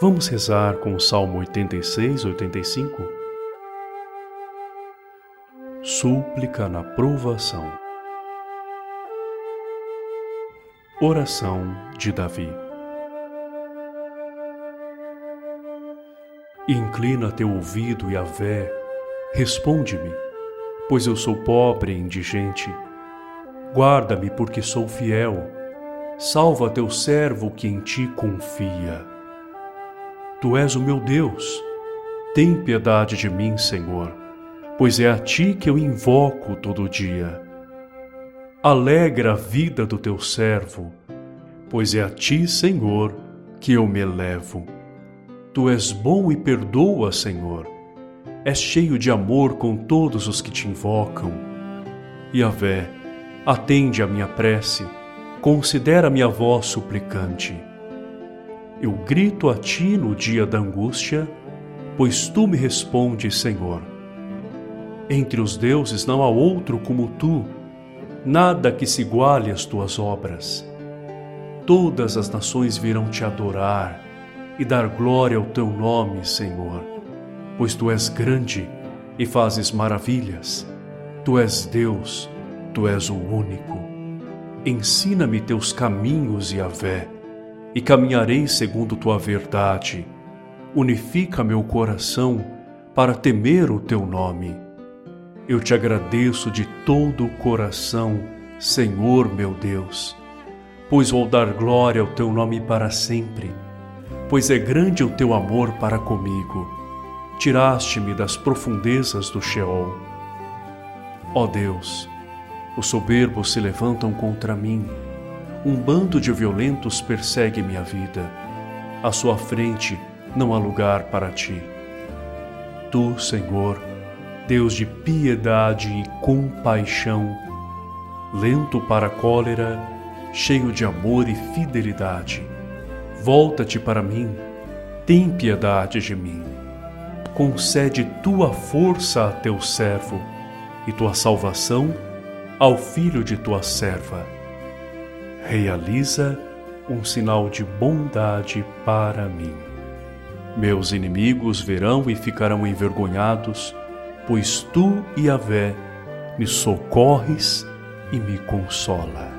Vamos rezar com o Salmo 86, 85? Súplica na provação. Oração de Davi. Inclina teu ouvido e a vé, responde-me, pois eu sou pobre e indigente. Guarda-me porque sou fiel. Salva teu servo que em ti confia. Tu és o meu Deus. Tem piedade de mim, Senhor, pois é a ti que eu invoco todo dia. Alegra a vida do teu servo, pois é a ti, Senhor, que eu me elevo. Tu és bom e perdoa, Senhor. És cheio de amor com todos os que te invocam. Yahvé, atende a minha prece, considera minha voz suplicante eu grito a ti no dia da angústia, pois tu me respondes, Senhor. Entre os deuses não há outro como tu, nada que se iguale às tuas obras. Todas as nações virão te adorar e dar glória ao teu nome, Senhor, pois tu és grande e fazes maravilhas. Tu és Deus, tu és o único. Ensina-me teus caminhos, Yahvé e caminharei segundo tua verdade. Unifica meu coração para temer o teu nome. Eu te agradeço de todo o coração, Senhor meu Deus, pois vou dar glória ao teu nome para sempre, pois é grande o teu amor para comigo. Tiraste-me das profundezas do Sheol. Ó Deus, os soberbos se levantam contra mim um bando de violentos persegue minha vida. À sua frente não há lugar para ti. Tu, Senhor, Deus de piedade e compaixão, lento para a cólera, cheio de amor e fidelidade, volta-te para mim, tem piedade de mim. Concede tua força a teu servo e tua salvação ao filho de tua serva realiza um sinal de bondade para mim. Meus inimigos verão e ficarão envergonhados, pois tu, Yahvé, me socorres e me consola.